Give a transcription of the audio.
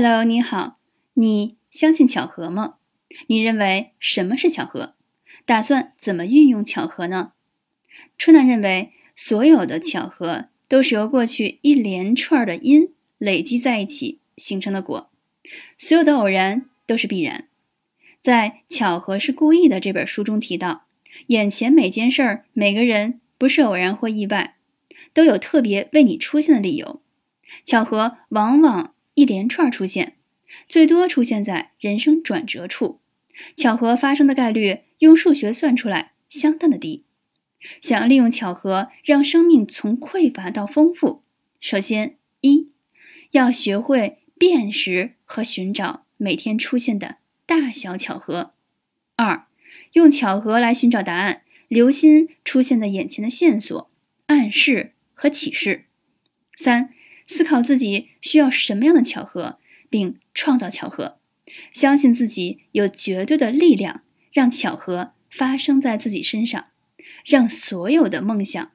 Hello，你好，你相信巧合吗？你认为什么是巧合？打算怎么运用巧合呢？春楠认为，所有的巧合都是由过去一连串的因累积在一起形成的果，所有的偶然都是必然。在《巧合是故意的》这本书中提到，眼前每件事儿、每个人不是偶然或意外，都有特别为你出现的理由。巧合往往。一连串出现，最多出现在人生转折处。巧合发生的概率用数学算出来相当的低。想要利用巧合让生命从匮乏到丰富，首先一要学会辨识和寻找每天出现的大小巧合；二用巧合来寻找答案，留心出现在眼前的线索、暗示和启示；三。思考自己需要什么样的巧合，并创造巧合，相信自己有绝对的力量让巧合发生在自己身上，让所有的梦想